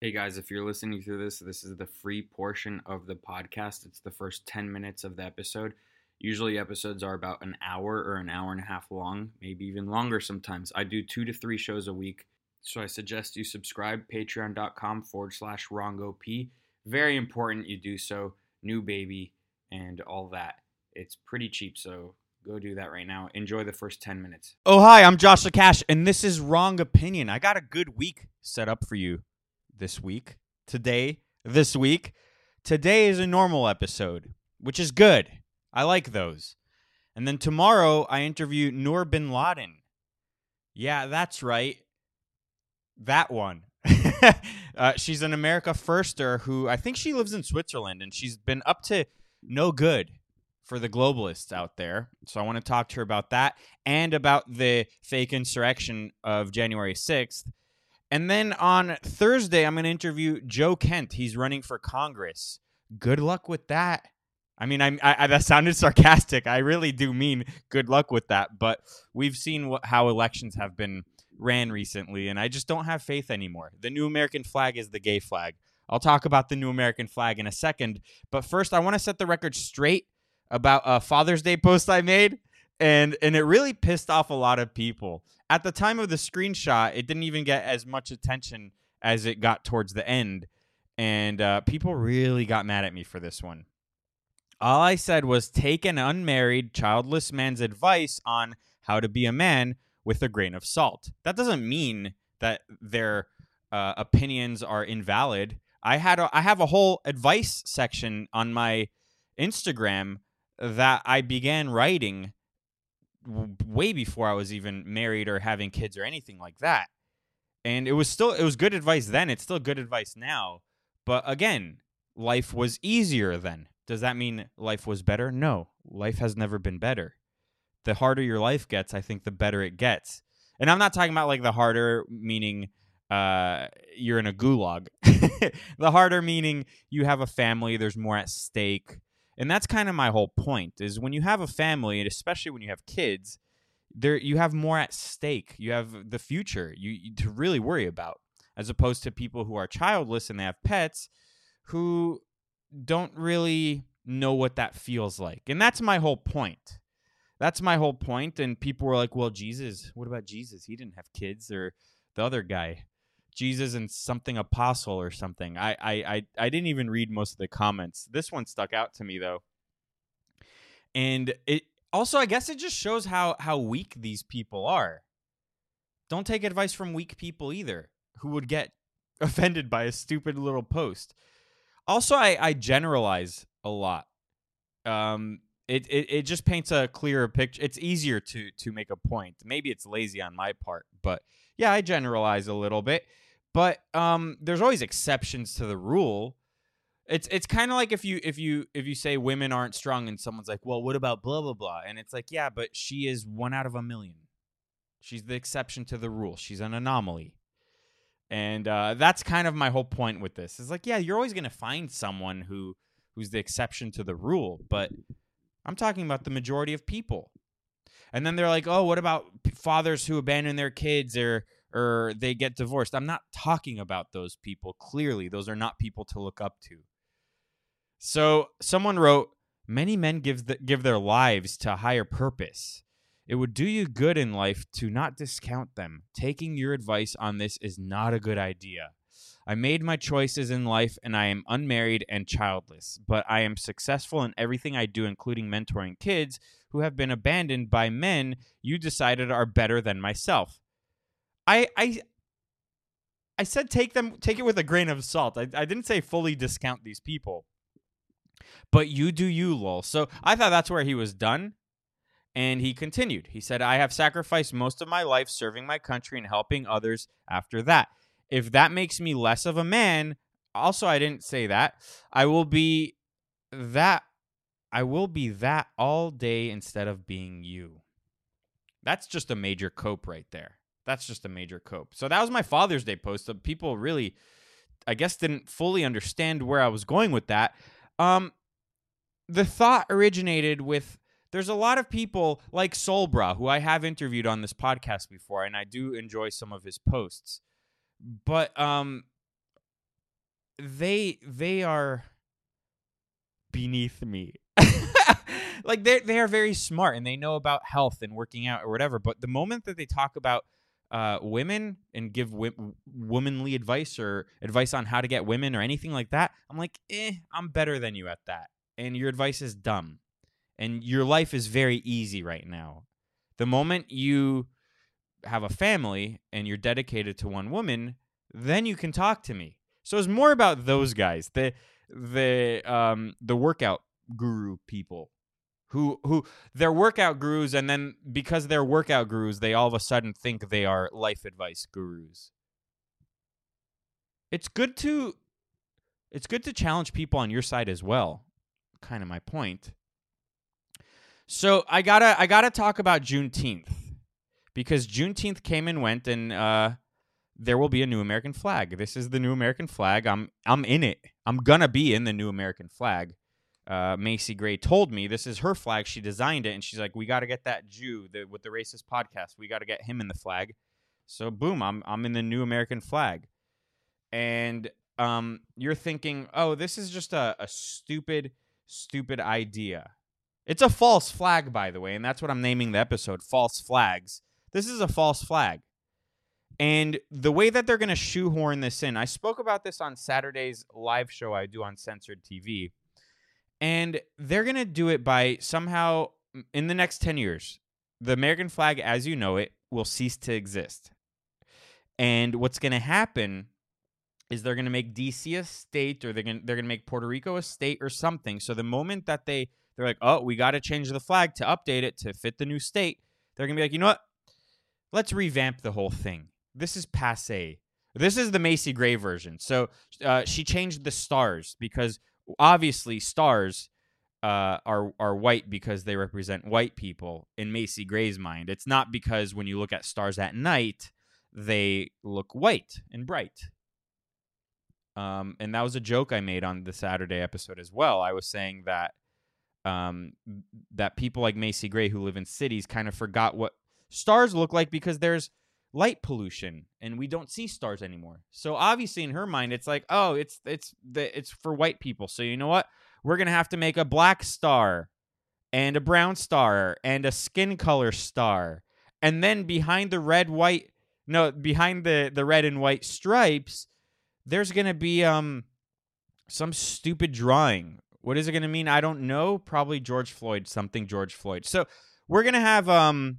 Hey guys, if you're listening through this, this is the free portion of the podcast. It's the first 10 minutes of the episode. Usually, episodes are about an hour or an hour and a half long, maybe even longer sometimes. I do two to three shows a week. So I suggest you subscribe, patreon.com forward slash RongoP. Very important you do so. New baby and all that. It's pretty cheap, so go do that right now. Enjoy the first 10 minutes. Oh, hi, I'm Josh Cash, and this is Wrong Opinion. I got a good week set up for you this week. Today, this week. Today is a normal episode, which is good. I like those. And then tomorrow, I interview Noor bin Laden. Yeah, that's right. That one. uh, she's an America Firster who I think she lives in Switzerland and she's been up to no good for the globalists out there. So I want to talk to her about that and about the fake insurrection of January 6th. And then on Thursday, I'm going to interview Joe Kent. He's running for Congress. Good luck with that. I mean, I, I, that sounded sarcastic. I really do mean good luck with that. But we've seen what, how elections have been ran recently, and I just don't have faith anymore. The new American flag is the gay flag. I'll talk about the new American flag in a second. But first, I want to set the record straight about a Father's Day post I made, and and it really pissed off a lot of people. At the time of the screenshot, it didn't even get as much attention as it got towards the end, and uh, people really got mad at me for this one. All I said was take an unmarried, childless man's advice on how to be a man with a grain of salt. That doesn't mean that their uh, opinions are invalid. I had a, I have a whole advice section on my Instagram that I began writing way before I was even married or having kids or anything like that. And it was still it was good advice then, it's still good advice now. But again, life was easier then. Does that mean life was better? No. Life has never been better. The harder your life gets, I think the better it gets. And I'm not talking about like the harder meaning uh, you're in a gulag. the harder meaning you have a family, there's more at stake. And that's kind of my whole point is when you have a family, and especially when you have kids, there you have more at stake. You have the future you, you to really worry about, as opposed to people who are childless and they have pets who don't really know what that feels like. And that's my whole point. That's my whole point. And people were like, well, Jesus, what about Jesus? He didn't have kids or the other guy. Jesus and something apostle or something. I, I, I, I didn't even read most of the comments. This one stuck out to me though. And it also I guess it just shows how how weak these people are. Don't take advice from weak people either, who would get offended by a stupid little post. Also, I, I generalize a lot. Um, it, it it just paints a clearer picture. It's easier to to make a point. Maybe it's lazy on my part, but yeah, I generalize a little bit. But um, there's always exceptions to the rule. It's it's kind of like if you if you if you say women aren't strong and someone's like, well, what about blah blah blah, and it's like, yeah, but she is one out of a million. She's the exception to the rule. She's an anomaly. And uh, that's kind of my whole point with this. Is like, yeah, you're always gonna find someone who who's the exception to the rule, but I'm talking about the majority of people. And then they're like, oh, what about fathers who abandon their kids or or they get divorced? I'm not talking about those people. Clearly, those are not people to look up to. So someone wrote, many men give the, give their lives to a higher purpose. It would do you good in life to not discount them. Taking your advice on this is not a good idea. I made my choices in life and I am unmarried and childless, but I am successful in everything I do, including mentoring kids who have been abandoned by men you decided are better than myself. I I I said take them take it with a grain of salt. I, I didn't say fully discount these people. But you do you, lol. So I thought that's where he was done. And he continued. He said, I have sacrificed most of my life serving my country and helping others after that. If that makes me less of a man, also, I didn't say that. I will be that. I will be that all day instead of being you. That's just a major cope right there. That's just a major cope. So that was my Father's Day post. So people really, I guess, didn't fully understand where I was going with that. Um, the thought originated with there's a lot of people like Sol Brah, who I have interviewed on this podcast before, and I do enjoy some of his posts. But um, they they are beneath me. like they they are very smart and they know about health and working out or whatever. But the moment that they talk about uh, women and give wi- womanly advice or advice on how to get women or anything like that, I'm like, eh, I'm better than you at that. And your advice is dumb. And your life is very easy right now. The moment you have a family and you're dedicated to one woman, then you can talk to me. So it's more about those guys, the the um the workout guru people who who they're workout gurus and then because they're workout gurus they all of a sudden think they are life advice gurus. It's good to it's good to challenge people on your side as well kind of my point. So i gotta i gotta talk about juneteenth because juneteenth came and went and uh there will be a new american flag. This is the new american flag. I'm i'm in it. I'm gonna be in the new american flag uh, Macy Gray told me this is her flag. She designed it, and she's like, "We got to get that Jew the, with the racist podcast. We got to get him in the flag." So boom, I'm I'm in the new American flag, and um, you're thinking, "Oh, this is just a, a stupid, stupid idea." It's a false flag, by the way, and that's what I'm naming the episode: "False Flags." This is a false flag. And the way that they're going to shoehorn this in, I spoke about this on Saturday's live show I do on Censored TV and they're going to do it by somehow in the next 10 years, the American flag as you know it will cease to exist. And what's going to happen is they're going to make DC a state or they're going they're going to make Puerto Rico a state or something. So the moment that they they're like, "Oh, we got to change the flag to update it to fit the new state." They're going to be like, "You know what? Let's revamp the whole thing. This is passe." This is the Macy Gray version. So uh, she changed the stars because obviously stars uh, are are white because they represent white people in Macy Gray's mind. It's not because when you look at stars at night, they look white and bright. Um, and that was a joke I made on the Saturday episode as well. I was saying that um, that people like Macy Gray who live in cities kind of forgot what stars look like because there's light pollution and we don't see stars anymore. So obviously in her mind it's like, "Oh, it's it's the it's for white people." So you know what? We're going to have to make a black star and a brown star and a skin color star. And then behind the red white no, behind the the red and white stripes, there's going to be um some stupid drawing. What is it going to mean? I don't know. Probably George Floyd, something George Floyd. So, we're going to have um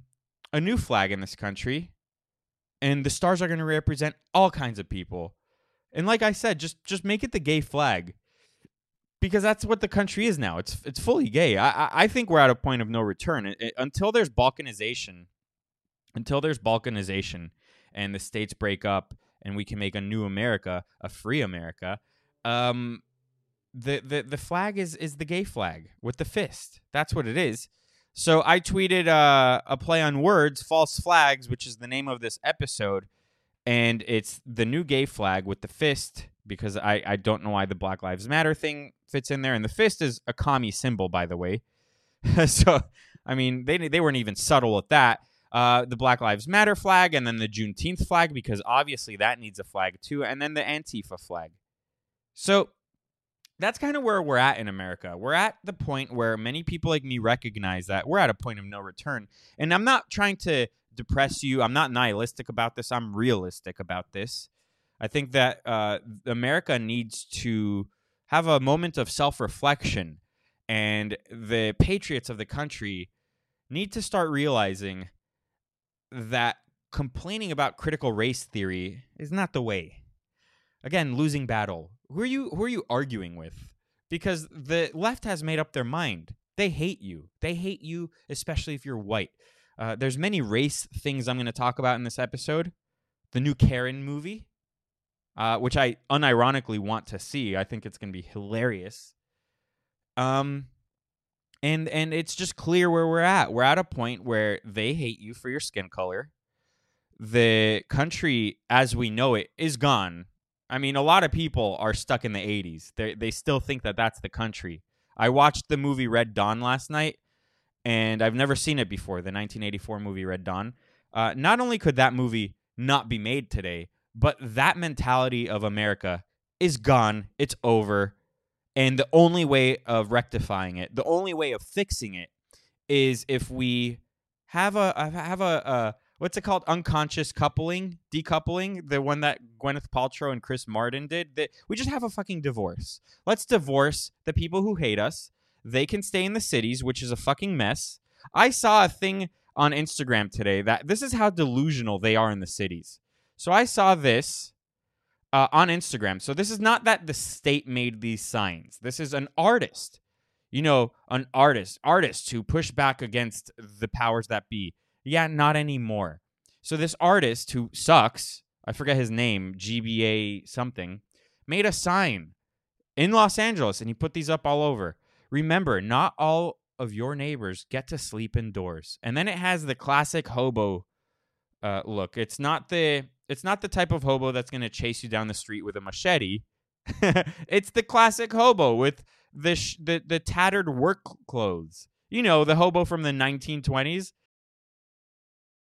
a new flag in this country and the stars are going to represent all kinds of people. And like I said, just just make it the gay flag, because that's what the country is now. It's it's fully gay. I I think we're at a point of no return it, it, until there's balkanization, until there's balkanization, and the states break up, and we can make a new America, a free America. Um, the the the flag is is the gay flag with the fist. That's what it is. So I tweeted uh, a play on words, false flags, which is the name of this episode, and it's the new gay flag with the fist because I I don't know why the Black Lives Matter thing fits in there, and the fist is a commie symbol, by the way. so I mean they they weren't even subtle with that. Uh, the Black Lives Matter flag, and then the Juneteenth flag because obviously that needs a flag too, and then the Antifa flag. So that's kind of where we're at in America. We're at the point where many people like me recognize that we're at a point of no return. And I'm not trying to depress you. I'm not nihilistic about this. I'm realistic about this. I think that uh, America needs to have a moment of self reflection, and the patriots of the country need to start realizing that complaining about critical race theory is not the way. Again, losing battle who are you who are you arguing with? Because the left has made up their mind. They hate you. They hate you, especially if you're white. Uh, there's many race things I'm going to talk about in this episode. The new Karen movie, uh, which I unironically want to see. I think it's going to be hilarious. Um, and and it's just clear where we're at. We're at a point where they hate you for your skin color. The country, as we know it, is gone. I mean, a lot of people are stuck in the 80s. They they still think that that's the country. I watched the movie Red Dawn last night, and I've never seen it before. The 1984 movie Red Dawn. Uh, not only could that movie not be made today, but that mentality of America is gone. It's over. And the only way of rectifying it, the only way of fixing it, is if we have a have a, what's it called? Unconscious coupling decoupling the one that gwyneth paltrow and chris martin did that we just have a fucking divorce. Let's divorce the people who hate us. They can stay in the cities which is a fucking mess. I saw a thing on instagram today that this is how delusional they are in the cities. So i saw this uh, on instagram. So this is not that the state made these signs. This is an artist. You know an artist artists who push back against the powers that be yeah, not anymore. So this artist who sucks, I forget his name, GBA something, made a sign in Los Angeles and he put these up all over. Remember, not all of your neighbors get to sleep indoors. And then it has the classic hobo uh, look. It's not the it's not the type of hobo that's going to chase you down the street with a machete. it's the classic hobo with the, sh- the the tattered work clothes. You know, the hobo from the 1920s